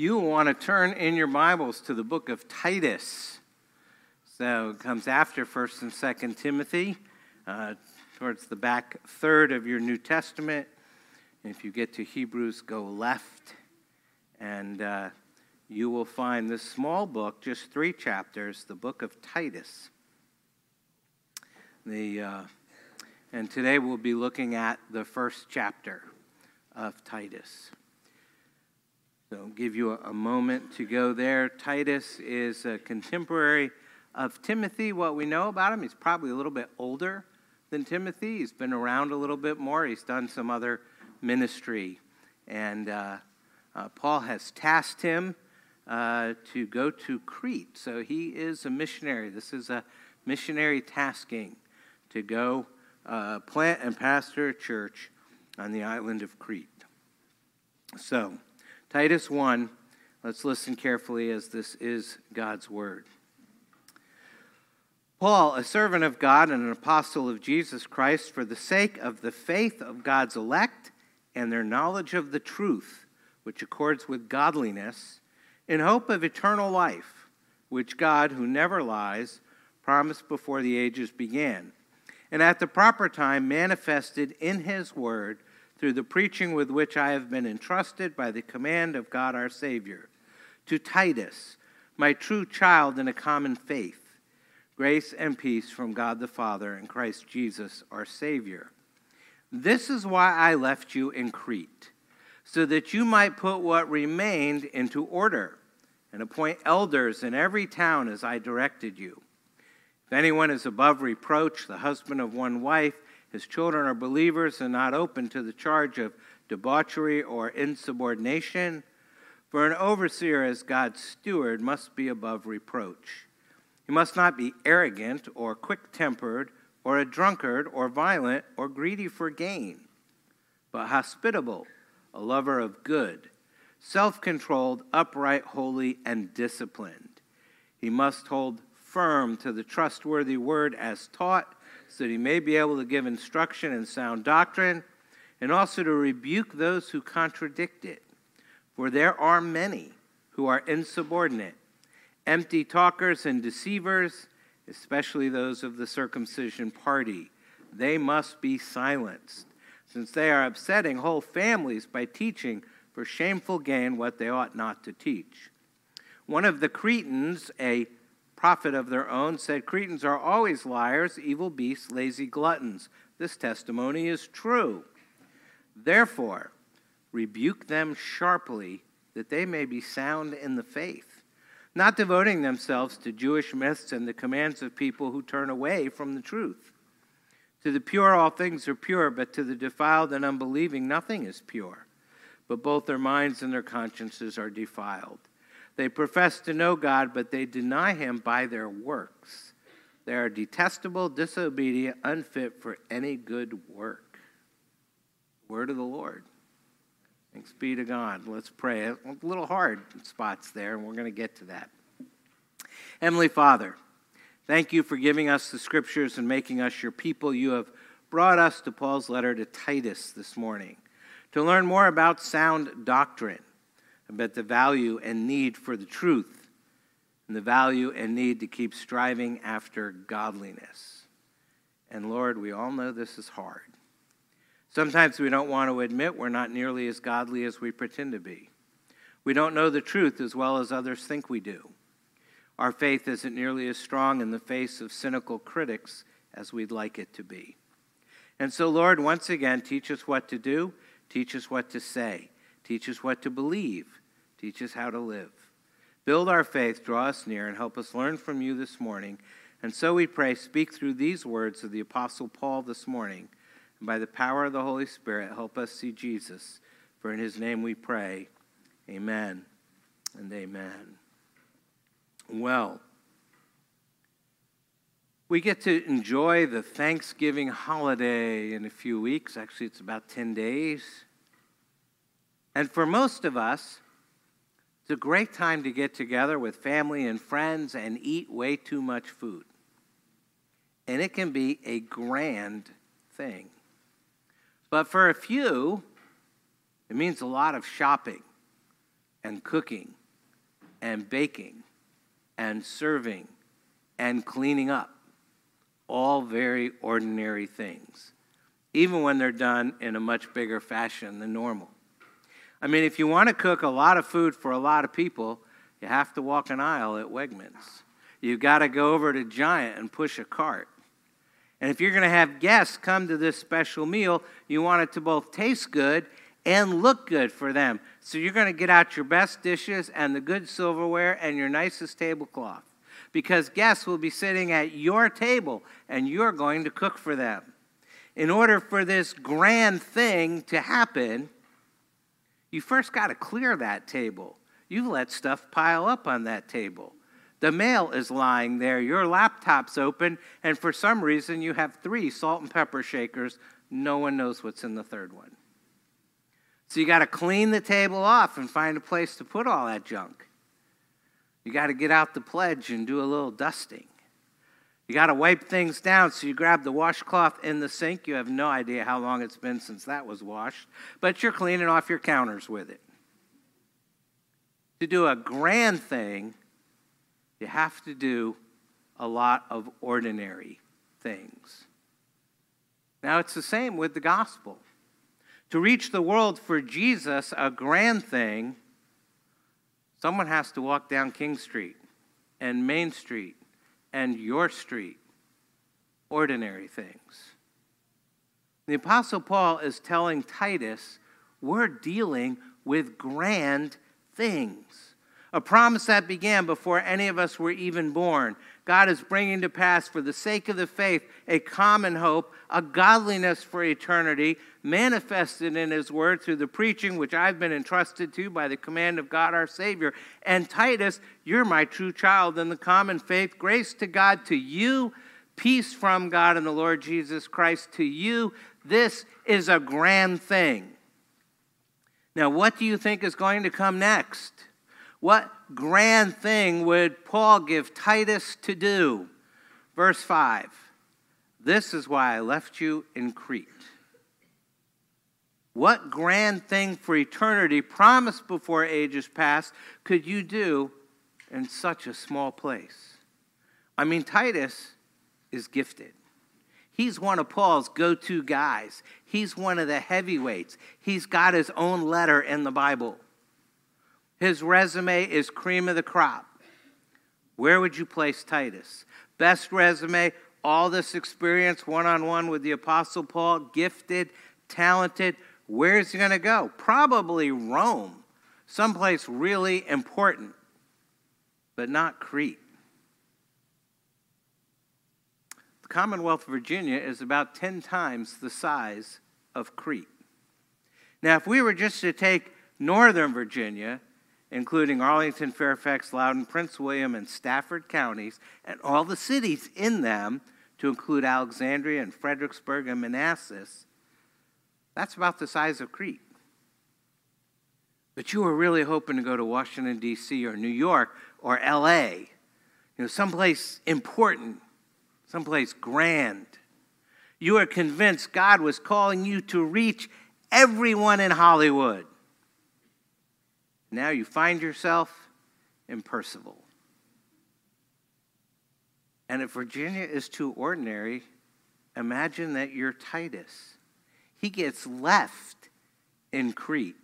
you want to turn in your Bibles to the book of Titus. So it comes after 1st and 2nd Timothy, uh, towards the back third of your New Testament. If you get to Hebrews, go left, and uh, you will find this small book, just three chapters, the book of Titus. The, uh, and today we'll be looking at the first chapter of Titus. So, I'll give you a, a moment to go there. Titus is a contemporary of Timothy. What we know about him, he's probably a little bit older than Timothy. He's been around a little bit more, he's done some other ministry. And uh, uh, Paul has tasked him uh, to go to Crete. So, he is a missionary. This is a missionary tasking to go uh, plant and pastor a church on the island of Crete. So, Titus 1, let's listen carefully as this is God's word. Paul, a servant of God and an apostle of Jesus Christ, for the sake of the faith of God's elect and their knowledge of the truth, which accords with godliness, in hope of eternal life, which God, who never lies, promised before the ages began, and at the proper time manifested in his word through the preaching with which I have been entrusted by the command of God our Savior. To Titus, my true child in a common faith, grace and peace from God the Father and Christ Jesus our Savior. This is why I left you in Crete, so that you might put what remained into order and appoint elders in every town as I directed you. If anyone is above reproach, the husband of one wife, his children are believers and not open to the charge of debauchery or insubordination. For an overseer, as God's steward, must be above reproach. He must not be arrogant or quick tempered or a drunkard or violent or greedy for gain, but hospitable, a lover of good, self controlled, upright, holy, and disciplined. He must hold firm to the trustworthy word as taught so that he may be able to give instruction in sound doctrine and also to rebuke those who contradict it. For there are many who are insubordinate, empty talkers and deceivers, especially those of the circumcision party. They must be silenced, since they are upsetting whole families by teaching for shameful gain what they ought not to teach. One of the Cretans, a prophet of their own, said Cretans are always liars, evil beasts, lazy gluttons. This testimony is true. Therefore, rebuke them sharply, that they may be sound in the faith, not devoting themselves to Jewish myths and the commands of people who turn away from the truth. To the pure, all things are pure, but to the defiled and unbelieving, nothing is pure. But both their minds and their consciences are defiled. They profess to know God, but they deny him by their works. They are detestable, disobedient, unfit for any good work. Word of the Lord. Thanks be to God. Let's pray. A little hard spots there, and we're going to get to that. Heavenly Father, thank you for giving us the scriptures and making us your people. You have brought us to Paul's letter to Titus this morning to learn more about sound doctrine about the value and need for the truth and the value and need to keep striving after godliness. And Lord, we all know this is hard. Sometimes we don't want to admit we're not nearly as godly as we pretend to be. We don't know the truth as well as others think we do. Our faith isn't nearly as strong in the face of cynical critics as we'd like it to be. And so, Lord, once again, teach us what to do, teach us what to say, teach us what to believe, Teach us how to live. Build our faith, draw us near, and help us learn from you this morning. And so we pray, speak through these words of the Apostle Paul this morning. And by the power of the Holy Spirit, help us see Jesus. For in his name we pray. Amen and amen. Well, we get to enjoy the Thanksgiving holiday in a few weeks. Actually, it's about 10 days. And for most of us, it's a great time to get together with family and friends and eat way too much food. And it can be a grand thing. But for a few, it means a lot of shopping, and cooking and baking and serving and cleaning up. All very ordinary things, even when they're done in a much bigger fashion than normal. I mean, if you want to cook a lot of food for a lot of people, you have to walk an aisle at Wegmans. You've got to go over to Giant and push a cart. And if you're going to have guests come to this special meal, you want it to both taste good and look good for them. So you're going to get out your best dishes and the good silverware and your nicest tablecloth because guests will be sitting at your table and you're going to cook for them. In order for this grand thing to happen, you first got to clear that table. You've let stuff pile up on that table. The mail is lying there, your laptop's open, and for some reason you have three salt and pepper shakers. No one knows what's in the third one. So you got to clean the table off and find a place to put all that junk. You got to get out the pledge and do a little dusting. You got to wipe things down, so you grab the washcloth in the sink. You have no idea how long it's been since that was washed, but you're cleaning off your counters with it. To do a grand thing, you have to do a lot of ordinary things. Now, it's the same with the gospel. To reach the world for Jesus, a grand thing, someone has to walk down King Street and Main Street and your street. Ordinary things. The Apostle Paul is telling Titus, we're dealing with grand things a promise that began before any of us were even born. God is bringing to pass, for the sake of the faith, a common hope, a godliness for eternity, manifested in His Word through the preaching which I've been entrusted to by the command of God our Savior. And Titus, you're my true child in the common faith. Grace to God, to you, peace from God and the Lord Jesus Christ, to you. This is a grand thing. Now, what do you think is going to come next? What grand thing would Paul give Titus to do? Verse 5 This is why I left you in Crete. What grand thing for eternity, promised before ages past, could you do in such a small place? I mean, Titus is gifted. He's one of Paul's go to guys. He's one of the heavyweights. He's got his own letter in the Bible. His resume is cream of the crop. Where would you place Titus? Best resume, all this experience one on one with the Apostle Paul, gifted, talented. Where's he going to go? Probably Rome, someplace really important, but not Crete. The Commonwealth of Virginia is about 10 times the size of Crete. Now, if we were just to take Northern Virginia, including Arlington, Fairfax, Loudoun, Prince William, and Stafford counties, and all the cities in them, to include Alexandria and Fredericksburg and Manassas, that's about the size of Crete. But you were really hoping to go to Washington, D.C., or New York, or L.A., you know, someplace important, someplace grand. You were convinced God was calling you to reach everyone in Hollywood. Now you find yourself in Purcellville. And if Virginia is too ordinary, imagine that you're Titus. He gets left in Crete.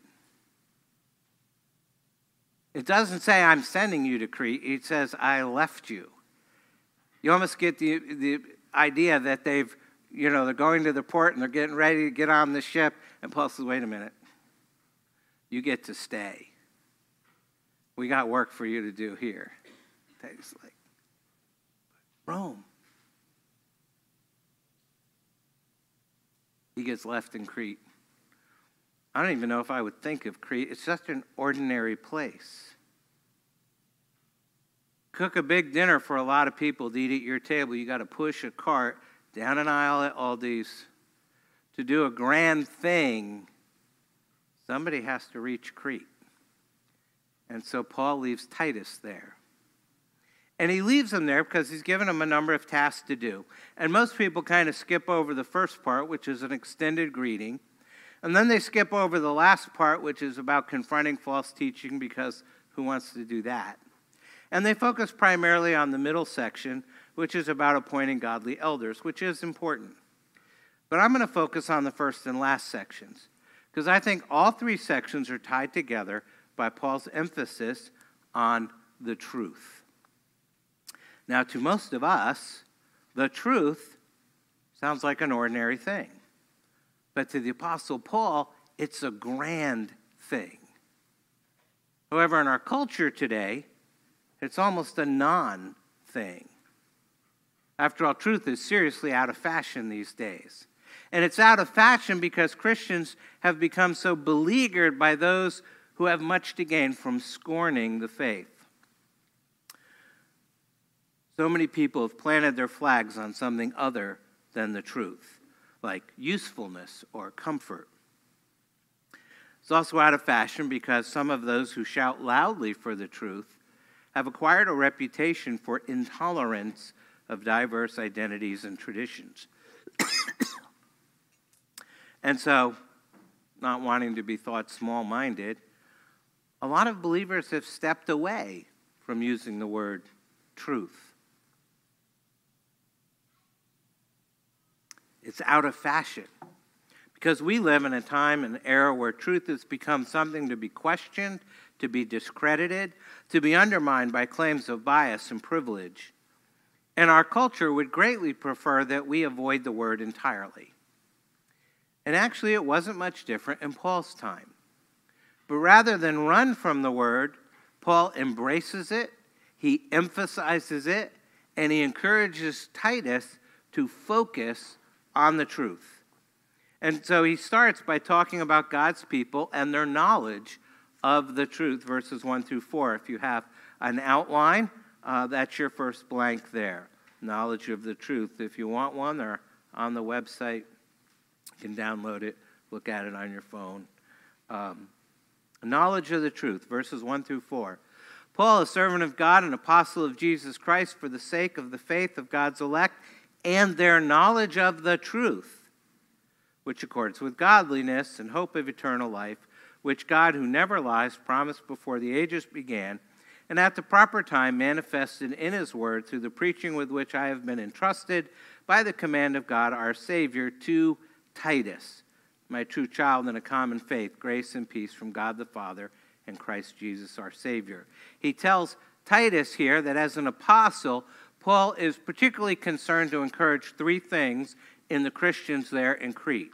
It doesn't say, I'm sending you to Crete. It says, I left you. You almost get the, the idea that they've, you know, they're going to the port and they're getting ready to get on the ship. And Paul says, wait a minute. You get to stay. We got work for you to do here. Takes like Rome. He gets left in Crete. I don't even know if I would think of Crete. It's such an ordinary place. Cook a big dinner for a lot of people to eat at your table. You got to push a cart down an aisle at Aldi's. To do a grand thing, somebody has to reach Crete. And so Paul leaves Titus there. And he leaves him there because he's given him a number of tasks to do. And most people kind of skip over the first part, which is an extended greeting. And then they skip over the last part, which is about confronting false teaching, because who wants to do that? And they focus primarily on the middle section, which is about appointing godly elders, which is important. But I'm going to focus on the first and last sections, because I think all three sections are tied together by Paul's emphasis on the truth. Now, to most of us, the truth sounds like an ordinary thing. But to the Apostle Paul, it's a grand thing. However, in our culture today, it's almost a non thing. After all, truth is seriously out of fashion these days. And it's out of fashion because Christians have become so beleaguered by those who have much to gain from scorning the faith. So many people have planted their flags on something other than the truth, like usefulness or comfort. It's also out of fashion because some of those who shout loudly for the truth have acquired a reputation for intolerance of diverse identities and traditions. and so, not wanting to be thought small minded, a lot of believers have stepped away from using the word truth. It's out of fashion. Because we live in a time and era where truth has become something to be questioned, to be discredited, to be undermined by claims of bias and privilege. And our culture would greatly prefer that we avoid the word entirely. And actually, it wasn't much different in Paul's time. But rather than run from the word, Paul embraces it, he emphasizes it, and he encourages Titus to focus on the truth. And so he starts by talking about God's people and their knowledge of the truth, verses 1 through 4. If you have an outline, uh, that's your first blank there. Knowledge of the truth. If you want one, they're on the website. You can download it, look at it on your phone. Um, knowledge of the truth, verses 1 through 4. Paul, a servant of God and apostle of Jesus Christ, for the sake of the faith of God's elect and their knowledge of the truth, which accords with godliness and hope of eternal life, which God, who never lies, promised before the ages began, and at the proper time manifested in his word through the preaching with which I have been entrusted by the command of God our Savior to Titus, my true child in a common faith, grace and peace from God the Father and Christ Jesus our Savior. He tells Titus here that as an apostle, Paul is particularly concerned to encourage three things in the Christians there in Crete.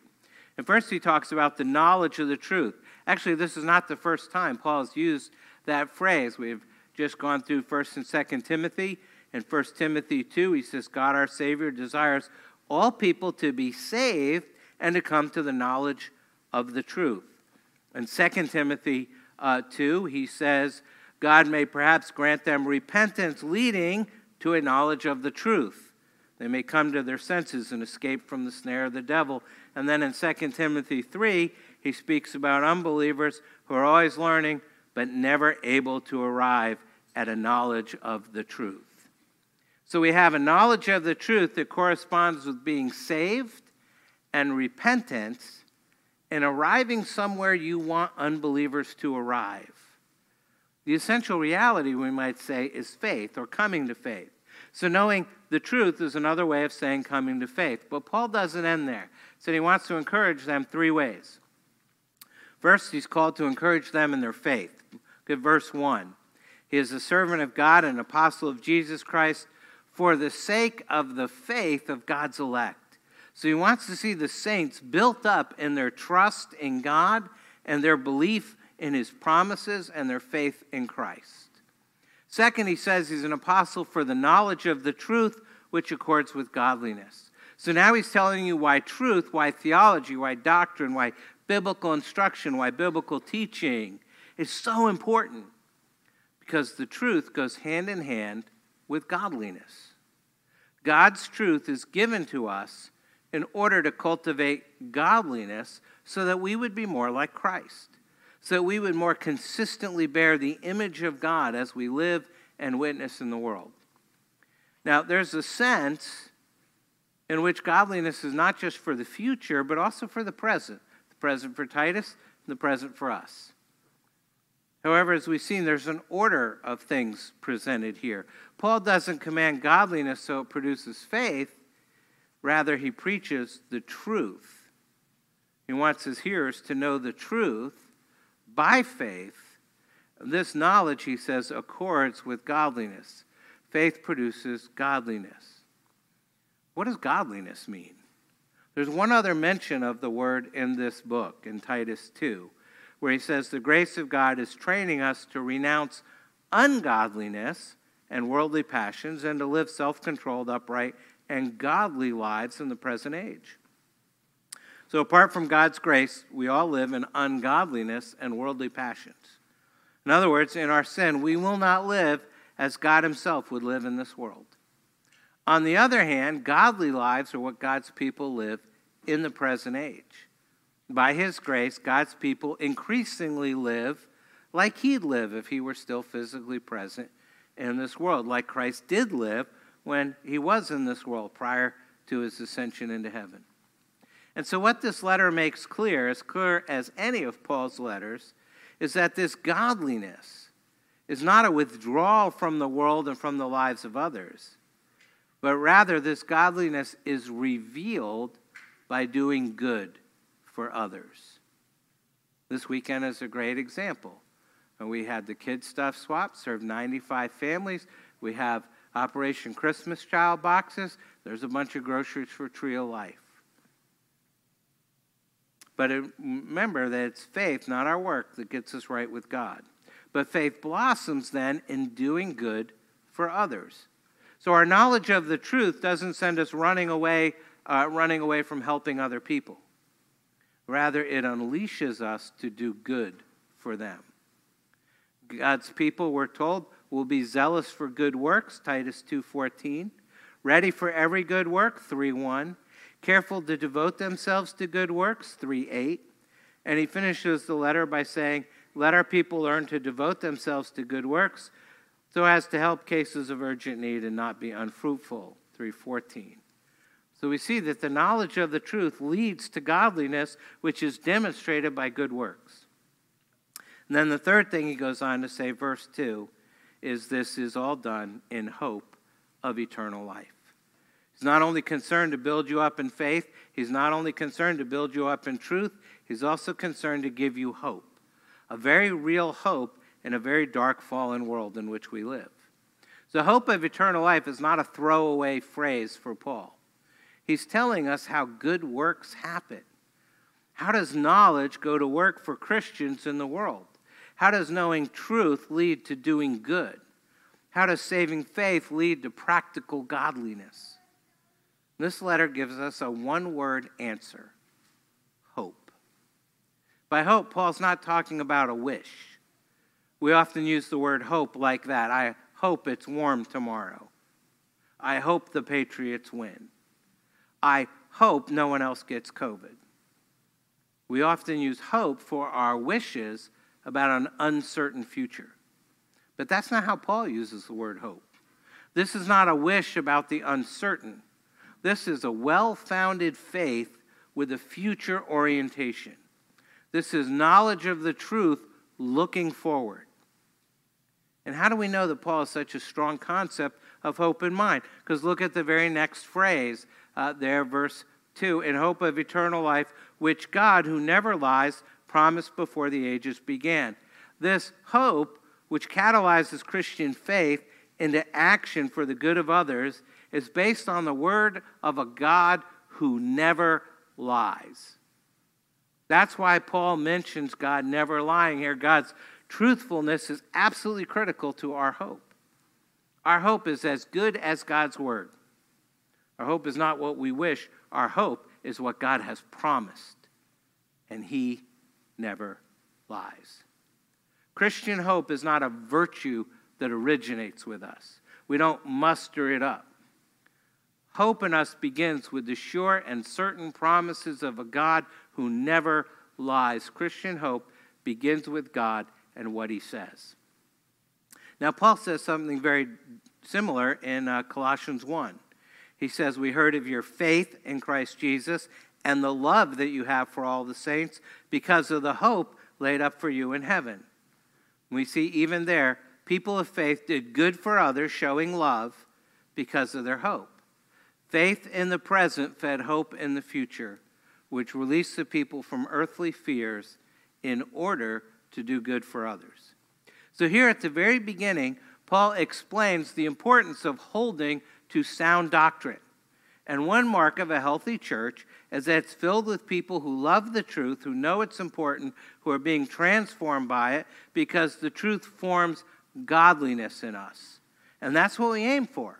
And first, he talks about the knowledge of the truth. Actually, this is not the first time Paul has used that phrase. We've just gone through 1st and 2nd Timothy. In 1 Timothy 2, he says, God our Savior desires all people to be saved and to come to the knowledge of the truth. In 2 Timothy uh, 2, he says, God may perhaps grant them repentance leading to a knowledge of the truth. They may come to their senses and escape from the snare of the devil. And then in 2 Timothy 3, he speaks about unbelievers who are always learning but never able to arrive at a knowledge of the truth. So we have a knowledge of the truth that corresponds with being saved and repentance and arriving somewhere you want unbelievers to arrive. The essential reality, we might say, is faith or coming to faith. So, knowing the truth is another way of saying coming to faith. But Paul doesn't end there. So, he wants to encourage them three ways. First, he's called to encourage them in their faith. Look at verse 1. He is a servant of God and apostle of Jesus Christ for the sake of the faith of God's elect. So he wants to see the saints built up in their trust in God and their belief in his promises and their faith in Christ. Second, he says he's an apostle for the knowledge of the truth which accords with godliness. So now he's telling you why truth, why theology, why doctrine, why biblical instruction, why biblical teaching is so important. Because the truth goes hand in hand with godliness. God's truth is given to us in order to cultivate godliness so that we would be more like Christ so that we would more consistently bear the image of God as we live and witness in the world. Now, there's a sense in which godliness is not just for the future, but also for the present. The present for Titus, and the present for us. However, as we've seen, there's an order of things presented here. Paul doesn't command godliness so it produces faith, rather, he preaches the truth. He wants his hearers to know the truth by faith. This knowledge, he says, accords with godliness. Faith produces godliness. What does godliness mean? There's one other mention of the word in this book, in Titus 2 where he says, The grace of God is training us to renounce ungodliness and worldly passions and to live self controlled, upright, and godly lives in the present age. So, apart from God's grace, we all live in ungodliness and worldly passions. In other words, in our sin, we will not live as God Himself would live in this world. On the other hand, godly lives are what God's people live in the present age. By His grace, God's people increasingly live like He'd live if He were still physically present in this world, like Christ did live when He was in this world prior to His ascension into heaven. And so, what this letter makes clear, as clear as any of Paul's letters, is that this godliness is not a withdrawal from the world and from the lives of others, but rather this godliness is revealed by doing good for others. This weekend is a great example. We had the kids' stuff swap, served 95 families. We have Operation Christmas Child boxes. There's a bunch of groceries for Tree of Life. But remember that it's faith, not our work, that gets us right with God. But faith blossoms then in doing good for others. So our knowledge of the truth doesn't send us running away, uh, running away from helping other people. Rather, it unleashes us to do good for them. God's people, we're told, will be zealous for good works, Titus 2.14. Ready for every good work, 3.1. Careful to devote themselves to good works, 3.8. And he finishes the letter by saying, Let our people learn to devote themselves to good works so as to help cases of urgent need and not be unfruitful, 314. So we see that the knowledge of the truth leads to godliness, which is demonstrated by good works. And then the third thing he goes on to say, verse 2, is this is all done in hope of eternal life. He's not only concerned to build you up in faith, he's not only concerned to build you up in truth, he's also concerned to give you hope. A very real hope in a very dark, fallen world in which we live. So, hope of eternal life is not a throwaway phrase for Paul. He's telling us how good works happen. How does knowledge go to work for Christians in the world? How does knowing truth lead to doing good? How does saving faith lead to practical godliness? This letter gives us a one word answer hope. By hope, Paul's not talking about a wish. We often use the word hope like that. I hope it's warm tomorrow. I hope the Patriots win. I hope no one else gets COVID. We often use hope for our wishes about an uncertain future. But that's not how Paul uses the word hope. This is not a wish about the uncertain. This is a well founded faith with a future orientation. This is knowledge of the truth looking forward. And how do we know that Paul has such a strong concept of hope in mind? Because look at the very next phrase uh, there, verse 2 in hope of eternal life, which God, who never lies, promised before the ages began. This hope, which catalyzes Christian faith into action for the good of others, is based on the word of a God who never lies. That's why Paul mentions God never lying here. God's truthfulness is absolutely critical to our hope. Our hope is as good as God's word. Our hope is not what we wish, our hope is what God has promised, and He never lies. Christian hope is not a virtue that originates with us, we don't muster it up. Hope in us begins with the sure and certain promises of a God who never lies. Christian hope begins with God and what He says. Now, Paul says something very similar in uh, Colossians 1. He says, We heard of your faith in Christ Jesus and the love that you have for all the saints because of the hope laid up for you in heaven. We see even there, people of faith did good for others, showing love because of their hope. Faith in the present fed hope in the future, which released the people from earthly fears in order to do good for others. So, here at the very beginning, Paul explains the importance of holding to sound doctrine. And one mark of a healthy church that it's filled with people who love the truth, who know it's important, who are being transformed by it, because the truth forms godliness in us. And that's what we aim for,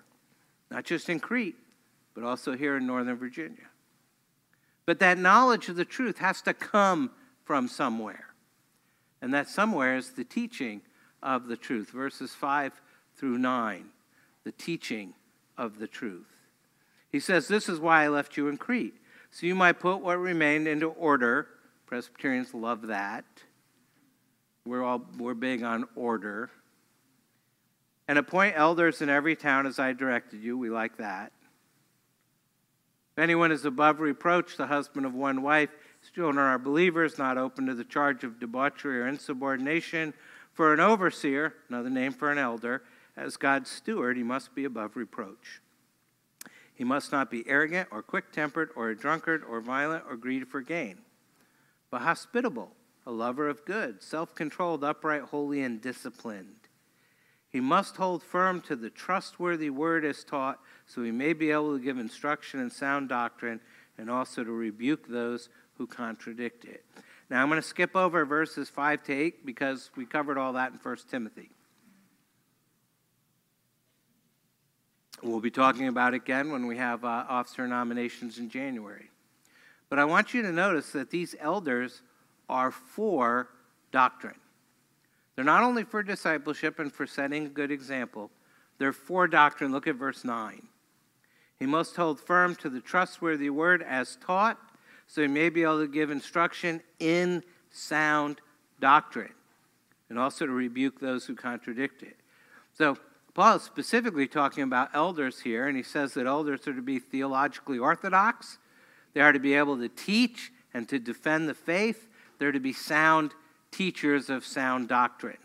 not just in Crete, but also here in Northern Virginia. But that knowledge of the truth has to come from somewhere. And that somewhere is the teaching of the truth. Verses 5 through 9, the teaching of the truth. He says, This is why I left you in Crete, so you might put what remained into order. Presbyterians love that. We're all we're big on order. And appoint elders in every town as I directed you. We like that. If anyone is above reproach, the husband of one wife, children are believers, not open to the charge of debauchery or insubordination. For an overseer, another name for an elder, as God's steward, he must be above reproach. He must not be arrogant or quick tempered or a drunkard or violent or greedy for gain, but hospitable, a lover of good, self controlled, upright, holy, and disciplined. He must hold firm to the trustworthy word as taught, so he may be able to give instruction in sound doctrine and also to rebuke those who contradict it. Now, I'm going to skip over verses 5 to 8 because we covered all that in 1 Timothy. We'll be talking about it again when we have uh, officer nominations in January. But I want you to notice that these elders are for doctrine. They're not only for discipleship and for setting a good example, they're for doctrine. Look at verse 9. He must hold firm to the trustworthy word as taught, so he may be able to give instruction in sound doctrine, and also to rebuke those who contradict it. So, Paul is specifically talking about elders here, and he says that elders are to be theologically orthodox, they are to be able to teach and to defend the faith, they're to be sound teachers of sound doctrine.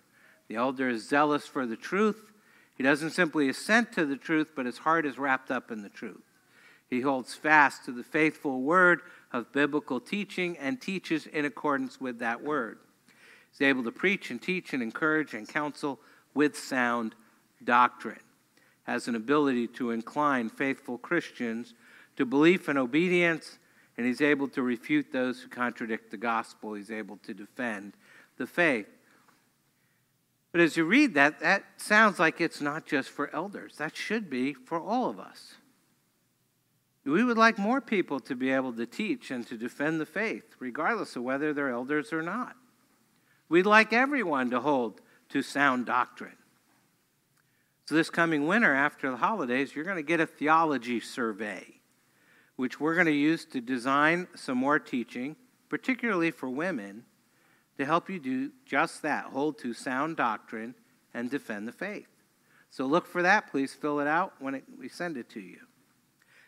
The elder is zealous for the truth. He doesn't simply assent to the truth, but his heart is wrapped up in the truth. He holds fast to the faithful word of biblical teaching and teaches in accordance with that word. He's able to preach and teach and encourage and counsel with sound doctrine. Has an ability to incline faithful Christians to belief and obedience, and he's able to refute those who contradict the gospel. He's able to defend the faith. But as you read that, that sounds like it's not just for elders. That should be for all of us. We would like more people to be able to teach and to defend the faith, regardless of whether they're elders or not. We'd like everyone to hold to sound doctrine. So, this coming winter after the holidays, you're going to get a theology survey, which we're going to use to design some more teaching, particularly for women to help you do just that hold to sound doctrine and defend the faith. So look for that. Please fill it out when it, we send it to you.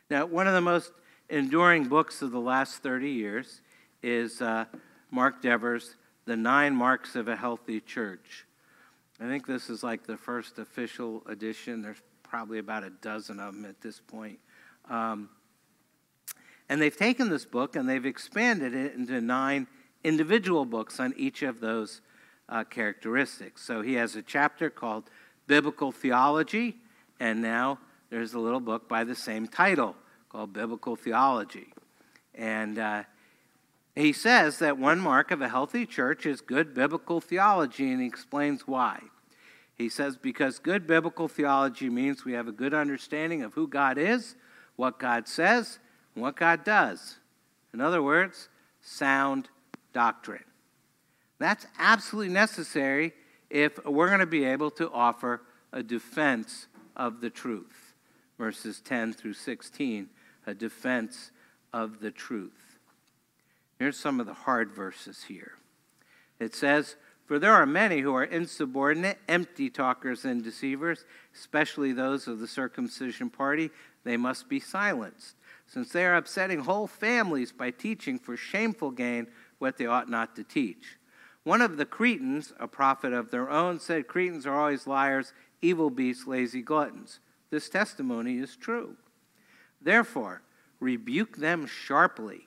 Now, one of the most enduring books of the last 30 years is uh, Mark Dever's The Nine Marks of a Healthy Church. I think this is like the first official edition. There's probably about a dozen of them at this point. Um, and they've taken this book and they've expanded it into nine individual books on each of those uh, characteristics. So he has a chapter called Biblical Theology, and now there's a little book by the same title called Biblical Theology. And uh, he says that one mark of a healthy church is good biblical theology, and he explains why. He says, because good biblical theology means we have a good understanding of who God is, what God says, and what God does. In other words, sound doctrine. That's absolutely necessary if we're going to be able to offer a defense of the truth. Verses 10 through 16, a defense of the truth. Here's some of the hard verses here. It says, For there are many who are insubordinate, empty talkers, and deceivers, especially those of the circumcision party. They must be silenced since they are upsetting whole families by teaching for shameful gain what they ought not to teach. One of the Cretans, a prophet of their own, said Cretans are always liars, evil beasts, lazy gluttons. This testimony is true. Therefore, rebuke them sharply,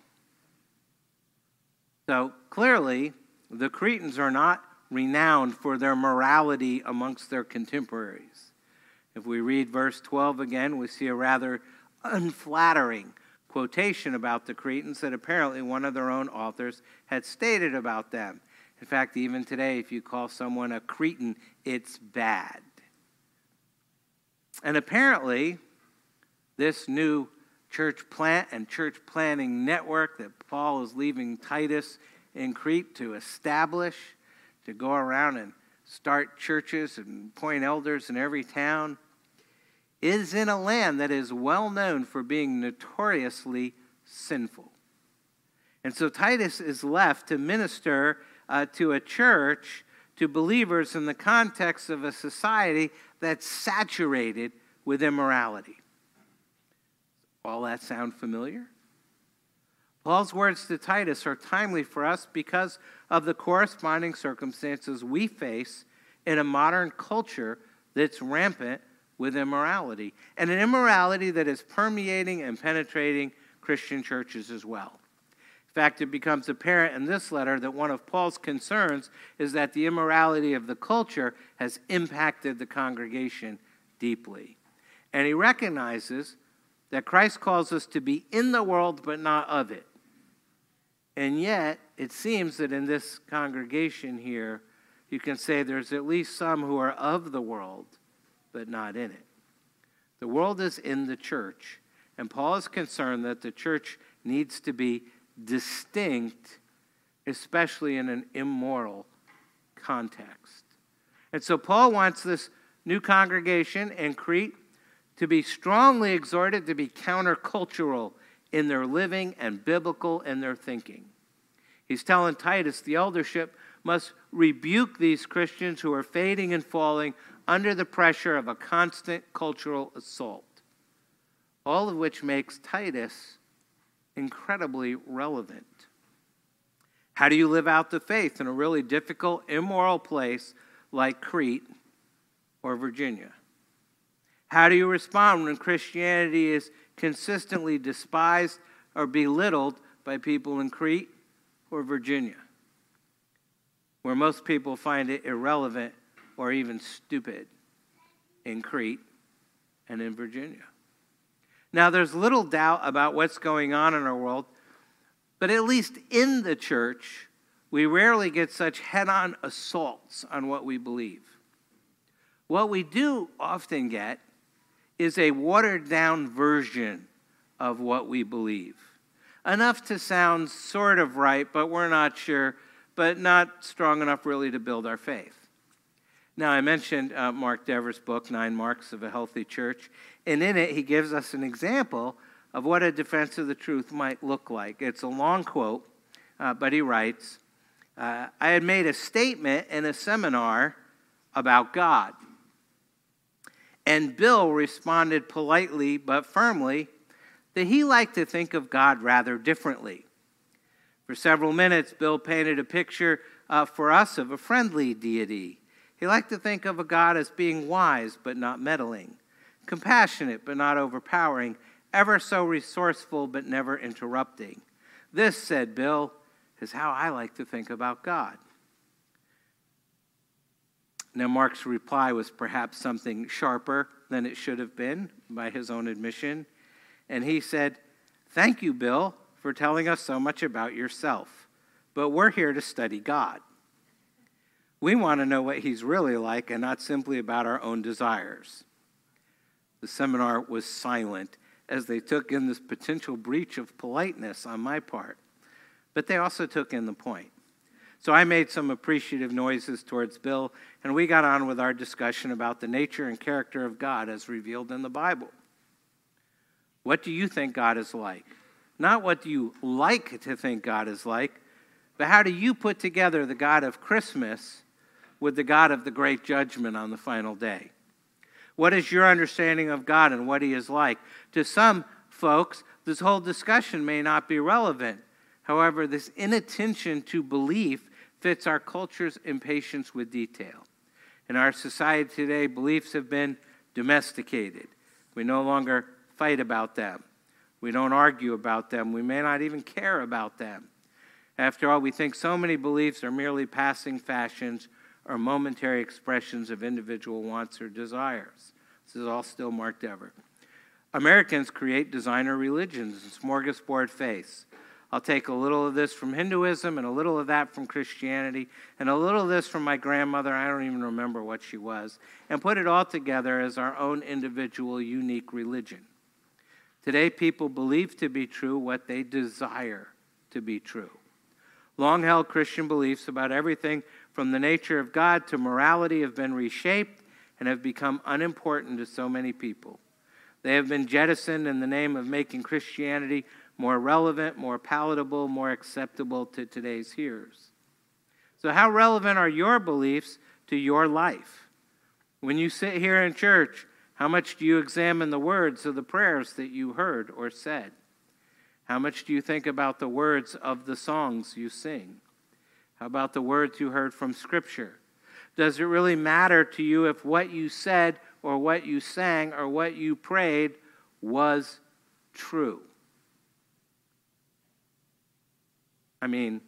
So clearly, the Cretans are not renowned for their morality amongst their contemporaries. If we read verse 12 again, we see a rather unflattering quotation about the Cretans that apparently one of their own authors had stated about them. In fact, even today, if you call someone a Cretan, it's bad. And apparently, this new church plant and church planning network that Paul is leaving Titus in Crete to establish, to go around and start churches and appoint elders in every town is in a land that is well known for being notoriously sinful. And so Titus is left to minister uh, to a church, to believers in the context of a society that's saturated with immorality. All that sound familiar? Paul's words to Titus are timely for us because of the corresponding circumstances we face in a modern culture that's rampant with immorality, and an immorality that is permeating and penetrating Christian churches as well. In fact, it becomes apparent in this letter that one of Paul's concerns is that the immorality of the culture has impacted the congregation deeply. And he recognizes that Christ calls us to be in the world but not of it. And yet, it seems that in this congregation here, you can say there's at least some who are of the world but not in it. The world is in the church, and Paul is concerned that the church needs to be distinct, especially in an immoral context. And so Paul wants this new congregation in Crete to be strongly exhorted to be countercultural in their living and biblical in their thinking. He's telling Titus the eldership must rebuke these Christians who are fading and falling under the pressure of a constant cultural assault. All of which makes Titus incredibly relevant. How do you live out the faith in a really difficult, immoral place like Crete or Virginia? How do you respond when Christianity is consistently despised or belittled by people in Crete or Virginia? where most people find it irrelevant or even stupid in Crete and in Virginia. Now, there's little doubt about what's going on in our world, but at least in the church, we rarely get such head on assaults on what we believe. What we do often get is a watered down version of what we believe. Enough to sound sort of right, but we're not sure but not strong enough really to build our faith. Now, I mentioned uh, Mark Dever's book, Nine Marks of a Healthy Church, and in it, he gives us an example of what a defense of the truth might look like. It's a long quote, uh, but he writes uh, I had made a statement in a seminar about God. And Bill responded politely but firmly that he liked to think of God rather differently. For several minutes, Bill painted a picture uh, for us of a friendly deity. He liked to think of a God as being wise but not meddling, compassionate but not overpowering, ever so resourceful but never interrupting. This, said Bill, is how I like to think about God. Now, Mark's reply was perhaps something sharper than it should have been, by his own admission. And he said, Thank you, Bill for telling us so much about yourself, but we're here to study God. We want to know what He's really like and not simply about our own desires. The seminar was silent as they took in this potential breach of politeness on my part. but they also took in the point. So I made some appreciative noises towards Bill, and we got on with our discussion about the nature and character of God as revealed in the Bible. What do you think God is like? Not what do you like to think God is like, but how do you put together the God of Christmas with the God of the great judgment on the final day? What is your understanding of God and what He is like? To some folks, this whole discussion may not be relevant. However, this inattention to belief fits our culture's impatience with detail. In our society today, beliefs have been domesticated. We no longer fight about them. We don't argue about them. We may not even care about them. After all, we think so many beliefs are merely passing fashions or momentary expressions of individual wants or desires. This is all still Mark Dever. Americans create designer religions and smorgasbord faiths. I'll take a little of this from Hinduism and a little of that from Christianity and a little of this from my grandmother, I don't even remember what she was, and put it all together as our own individual, unique religion. Today, people believe to be true what they desire to be true. Long held Christian beliefs about everything from the nature of God to morality have been reshaped and have become unimportant to so many people. They have been jettisoned in the name of making Christianity more relevant, more palatable, more acceptable to today's hearers. So, how relevant are your beliefs to your life? When you sit here in church, how much do you examine the words of the prayers that you heard or said? How much do you think about the words of the songs you sing? How about the words you heard from Scripture? Does it really matter to you if what you said or what you sang or what you prayed was true? I mean,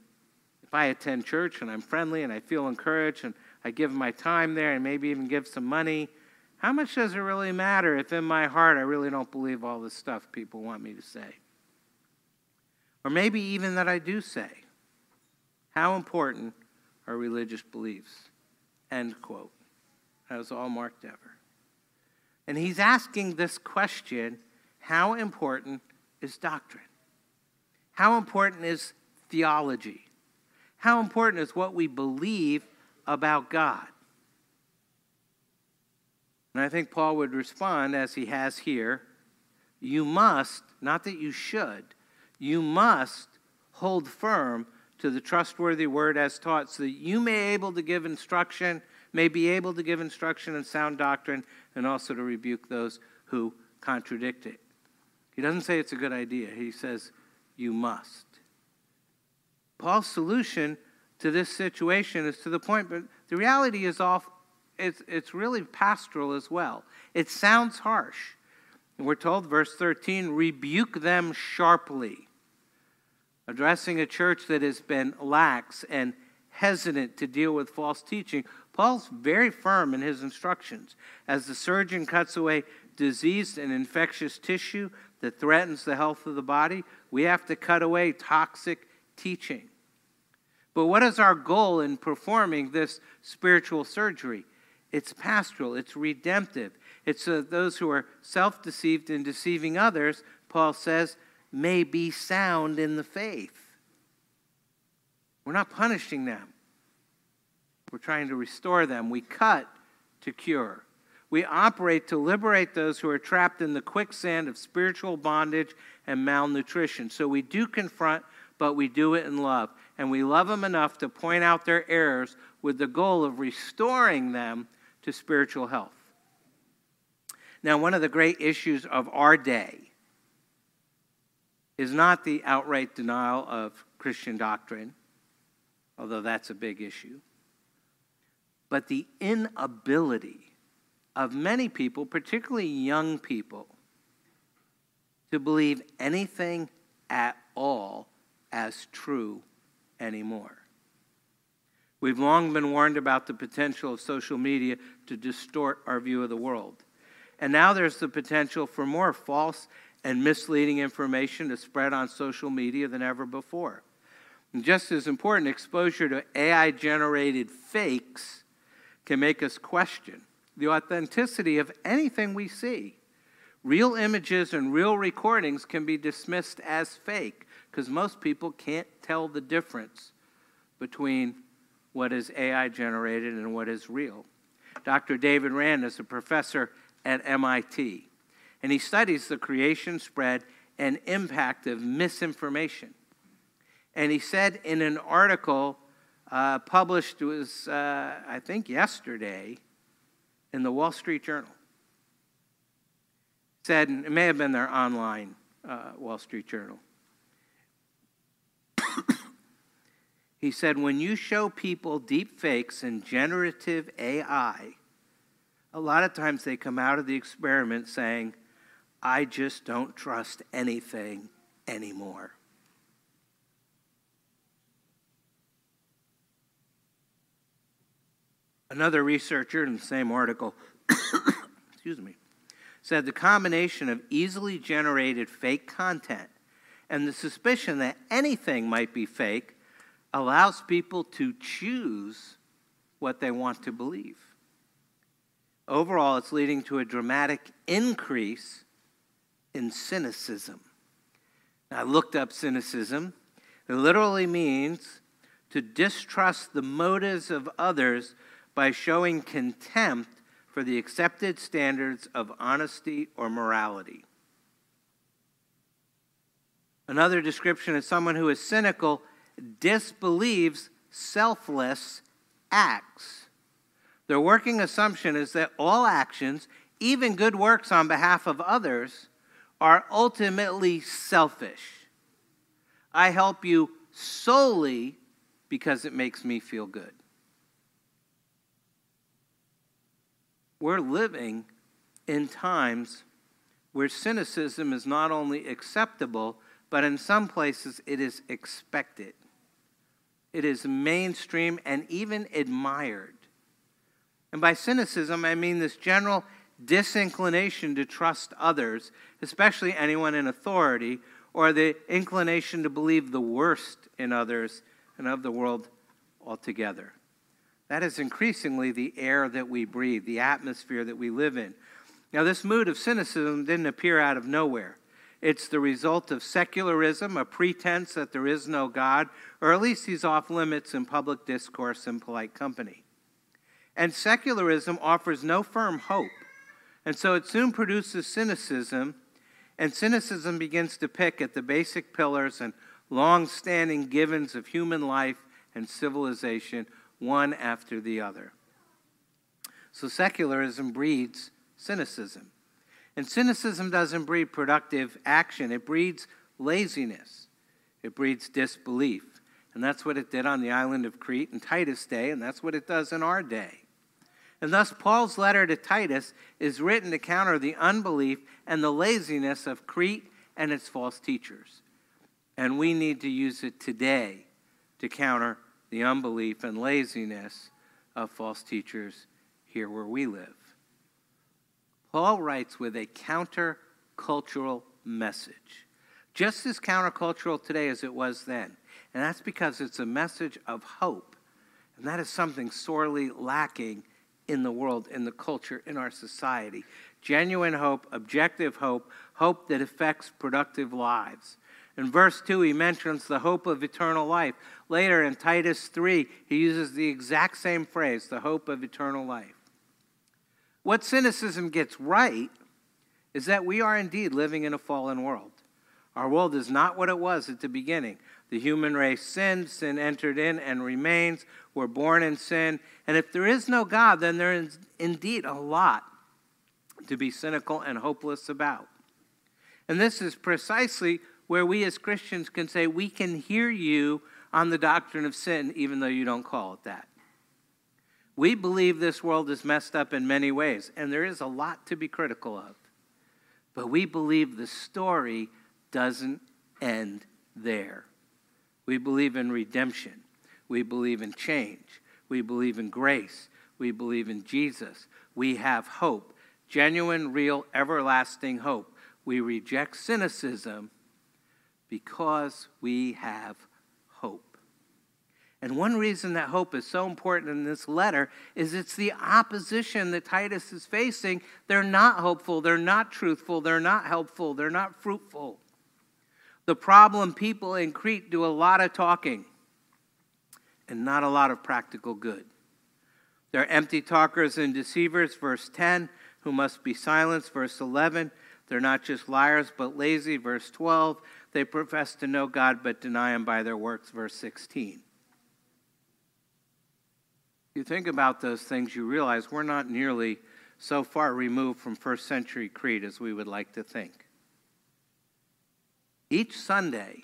if I attend church and I'm friendly and I feel encouraged and I give my time there and maybe even give some money, how much does it really matter if in my heart I really don't believe all the stuff people want me to say? Or maybe even that I do say. How important are religious beliefs? End quote. That was all Mark Dever. And he's asking this question how important is doctrine? How important is theology? How important is what we believe about God? And I think Paul would respond, as he has here you must, not that you should, you must hold firm to the trustworthy word as taught so that you may be able to give instruction may be able to give instruction in sound doctrine and also to rebuke those who contradict it he doesn't say it's a good idea he says you must Paul's solution to this situation is to the point, but the reality is off, it's, it's really pastoral as well. It sounds harsh. we're told, verse 13, rebuke them sharply, addressing a church that has been lax and hesitant to deal with false teaching. Paul's very firm in his instructions. As the surgeon cuts away diseased and infectious tissue that threatens the health of the body, we have to cut away toxic teaching. But what is our goal in performing this spiritual surgery? It's pastoral, it's redemptive. It's so that those who are self deceived and deceiving others, Paul says, may be sound in the faith. We're not punishing them, we're trying to restore them. We cut to cure. We operate to liberate those who are trapped in the quicksand of spiritual bondage and malnutrition. So we do confront, but we do it in love and we love them enough to point out their errors with the goal of restoring them to spiritual health. Now, one of the great issues of our day is not the outright denial of Christian doctrine, although that's a big issue, but the inability of many people, particularly young people, to believe anything at all as true anymore. We've long been warned about the potential of social media to distort our view of the world. And now there's the potential for more false and misleading information to spread on social media than ever before. And just as important, exposure to AI generated fakes can make us question the authenticity of anything we see. Real images and real recordings can be dismissed as fake because most people can't tell the difference between what is AI generated and what is real. Dr. David Rand is a professor at MIT, and he studies the creation, spread, and impact of misinformation. And he said in an article uh, published, was uh, I think yesterday, in the Wall Street Journal, said, it may have been their online uh, Wall Street Journal. He said, when you show people deep fakes and generative AI, a lot of times they come out of the experiment saying, I just don't trust anything anymore. Another researcher in the same article, excuse me, said the combination of easily generated fake content and the suspicion that anything might be fake allows people to choose what they want to believe. Overall, it's leading to a dramatic increase in cynicism. Now, I looked up cynicism. It literally means to distrust the motives of others by showing contempt for the accepted standards of honesty or morality. Another description is someone who is cynical disbelieves selfless acts. Their working assumption is that all actions, even good works on behalf of others, are ultimately selfish. I help you solely because it makes me feel good. We're living in times where cynicism is not only acceptable, but in some places it is expected. It is mainstream and even admired. And by cynicism, I mean this general disinclination to trust others, especially anyone in authority, or the inclination to believe the worst in others and of the world altogether. That is increasingly the air that we breathe, the atmosphere that we live in. Now, this mood of cynicism didn't appear out of nowhere. It's the result of secularism, a pretense that there is no God, or at least he's off limits in public discourse and polite company. And secularism offers no firm hope. And so it soon produces cynicism, and cynicism begins to pick at the basic pillars and long standing givens of human life and civilization, one after the other. So secularism breeds cynicism. And cynicism doesn't breed productive action, it breeds laziness, it breeds disbelief. And that's what it did on the island of Crete in Titus' day, and that's what it does in our day. And thus, Paul's letter to Titus is written to counter the unbelief and the laziness of Crete and its false teachers. And we need to use it today to counter the unbelief and laziness of false teachers here where we live. Paul writes with a countercultural message, just as countercultural today as it was then. And that's because it's a message of hope. And that is something sorely lacking in the world, in the culture, in our society. Genuine hope, objective hope, hope that affects productive lives. In verse 2, he mentions the hope of eternal life. Later in Titus 3, he uses the exact same phrase, the hope of eternal life. What cynicism gets right is that we are indeed living in a fallen world. Our world is not what it was at the beginning. The human race sinned, sin entered in and remains. We're born in sin. And if there is no God, then there is indeed a lot to be cynical and hopeless about. And this is precisely where we as Christians can say, We can hear you on the doctrine of sin, even though you don't call it that. We believe this world is messed up in many ways, and there is a lot to be critical of. But we believe the story doesn't end there. We believe in redemption. We believe in change. We believe in grace. We believe in Jesus. We have hope, genuine, real, everlasting hope. We reject cynicism because we have. And one reason that hope is so important in this letter is it's the opposition that Titus is facing. They're not hopeful, they're not truthful, they're not helpful, they're not fruitful. The problem people in Crete do a lot of talking and not a lot of practical good. They're empty talkers and deceivers, verse 10, who must be silenced, verse 11. They're not just liars, but lazy, verse 12. They profess to know God, but deny Him by their works, verse 16. You think about those things, you realize we're not nearly so far removed from first century Crete as we would like to think. Each Sunday,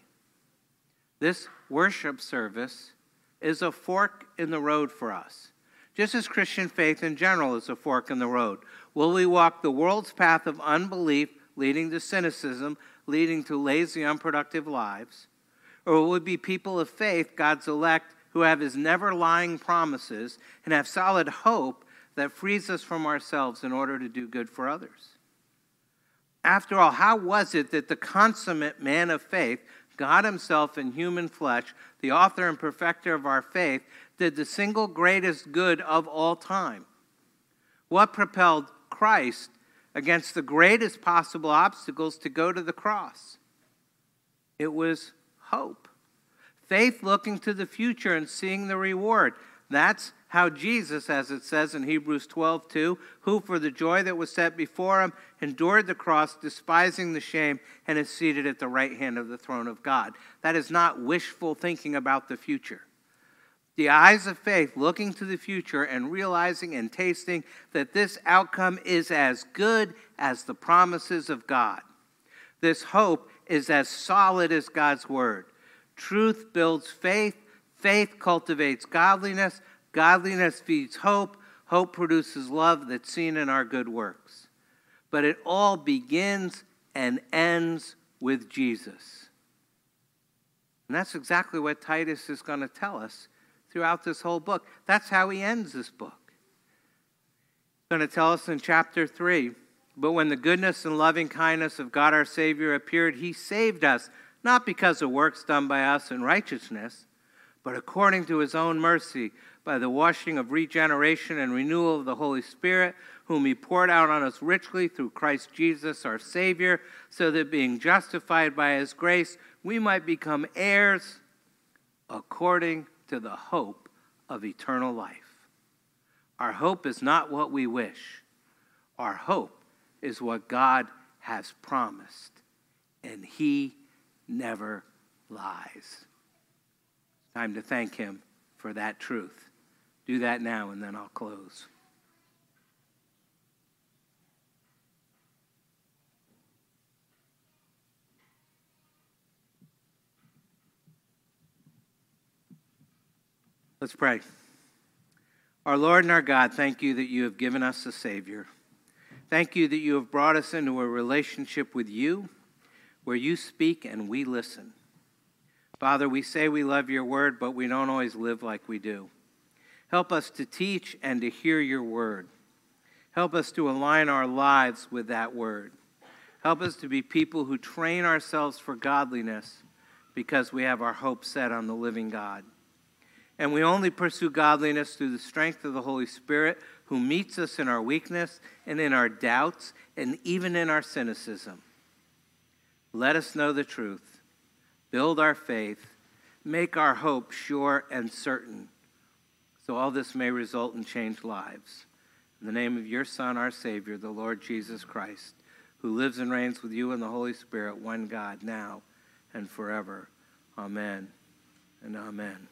this worship service is a fork in the road for us, just as Christian faith in general is a fork in the road. Will we walk the world's path of unbelief, leading to cynicism, leading to lazy, unproductive lives? Or will we be people of faith, God's elect, who have his never lying promises and have solid hope that frees us from ourselves in order to do good for others? After all, how was it that the consummate man of faith, God Himself in human flesh, the author and perfecter of our faith, did the single greatest good of all time? What propelled Christ against the greatest possible obstacles to go to the cross? It was hope. Faith looking to the future and seeing the reward. That's how Jesus, as it says in Hebrews 12, 2, who for the joy that was set before him endured the cross, despising the shame, and is seated at the right hand of the throne of God. That is not wishful thinking about the future. The eyes of faith looking to the future and realizing and tasting that this outcome is as good as the promises of God. This hope is as solid as God's word. Truth builds faith, faith cultivates godliness, godliness feeds hope, hope produces love that's seen in our good works. But it all begins and ends with Jesus. And that's exactly what Titus is going to tell us throughout this whole book. That's how he ends this book. He's going to tell us in chapter 3 But when the goodness and loving kindness of God our Savior appeared, he saved us not because of works done by us in righteousness, but according to his own mercy, by the washing of regeneration and renewal of the Holy Spirit, whom he poured out on us richly through Christ Jesus our Savior, so that being justified by his grace, we might become heirs according to the hope of eternal life. Our hope is not what we wish, our hope is what God has promised, and he never lies. Time to thank Him for that truth. Do that now, and then I'll close. Let's pray. Our Lord and our God, thank you that you have given us a Savior. Thank you that you have brought us into a relationship with you where you speak and we listen. Father, we say we love your word, but we don't always live like we do. Help us to teach and to hear your word. Help us to align our lives with that word. Help us to be people who train ourselves for godliness because we have our hope set on the living God. And we only pursue godliness through the strength of the Holy Spirit who meets us in our weakness and in our doubts and even in our cynicism. Let us know the truth, build our faith, make our hope sure and certain, so all this may result in changed lives. In the name of your Son, our Savior, the Lord Jesus Christ, who lives and reigns with you in the Holy Spirit, one God, now and forever. Amen and amen.